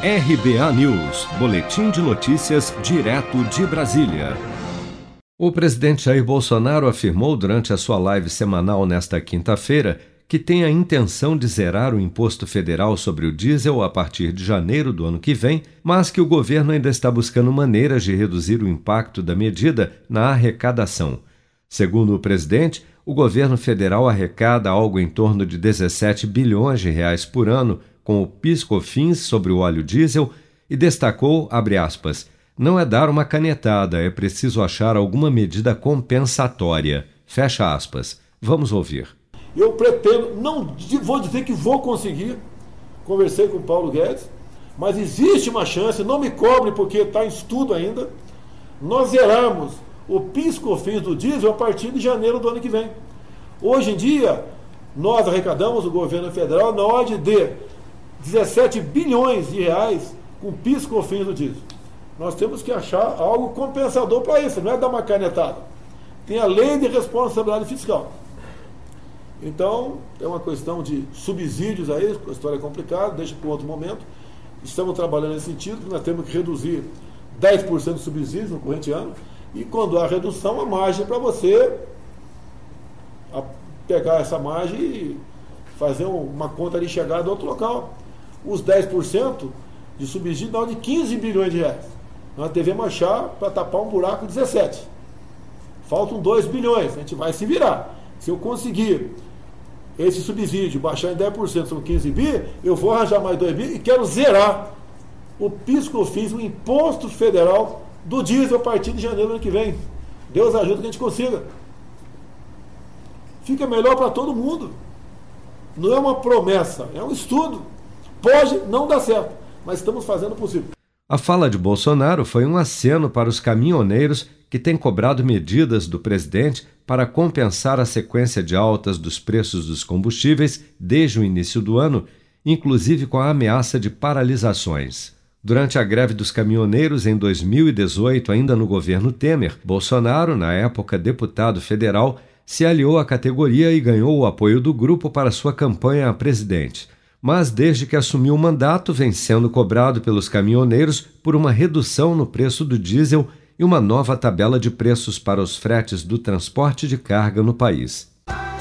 RBA News, Boletim de Notícias, direto de Brasília. O presidente Jair Bolsonaro afirmou durante a sua live semanal nesta quinta-feira que tem a intenção de zerar o imposto federal sobre o diesel a partir de janeiro do ano que vem, mas que o governo ainda está buscando maneiras de reduzir o impacto da medida na arrecadação. Segundo o presidente, o governo federal arrecada algo em torno de 17 bilhões de reais por ano com o PIS/COFINS sobre o óleo diesel e destacou, aspas, não é dar uma canetada, é preciso achar alguma medida compensatória. Fecha aspas. Vamos ouvir. Eu pretendo, não vou dizer que vou conseguir, conversei com o Paulo Guedes, mas existe uma chance, não me cobre porque está em estudo ainda, nós zerarmos o PIS/COFINS do diesel a partir de janeiro do ano que vem. Hoje em dia, nós arrecadamos o governo federal na ordem de 17 bilhões de reais com PIS com fins do diesel. Nós temos que achar algo compensador para isso, não é dar uma canetada. Tem a lei de responsabilidade fiscal. Então, é uma questão de subsídios aí, a história é complicada, deixa para outro momento. Estamos trabalhando nesse sentido, que nós temos que reduzir 10% de subsídios no corrente ano, e quando há redução, a margem é para você pegar essa margem e fazer uma conta de chegada a outro local os 10% de subsídio dá de 15 bilhões de reais. Na TV Marchar, para tapar um buraco, 17. Faltam 2 bilhões, a gente vai se virar. Se eu conseguir esse subsídio baixar em 10%, são 15 bi, eu vou arranjar mais 2 bi e quero zerar o PIS/COFINS, o imposto federal do diesel a partir de janeiro do ano que vem. Deus ajuda que a gente consiga. Fica melhor para todo mundo. Não é uma promessa, é um estudo. Pode não dar certo, mas estamos fazendo o possível. A fala de Bolsonaro foi um aceno para os caminhoneiros que têm cobrado medidas do presidente para compensar a sequência de altas dos preços dos combustíveis desde o início do ano, inclusive com a ameaça de paralisações. Durante a greve dos caminhoneiros em 2018, ainda no governo Temer, Bolsonaro, na época deputado federal, se aliou à categoria e ganhou o apoio do grupo para sua campanha a presidente mas desde que assumiu o mandato vem sendo cobrado pelos caminhoneiros por uma redução no preço do diesel e uma nova tabela de preços para os fretes do transporte de carga no país.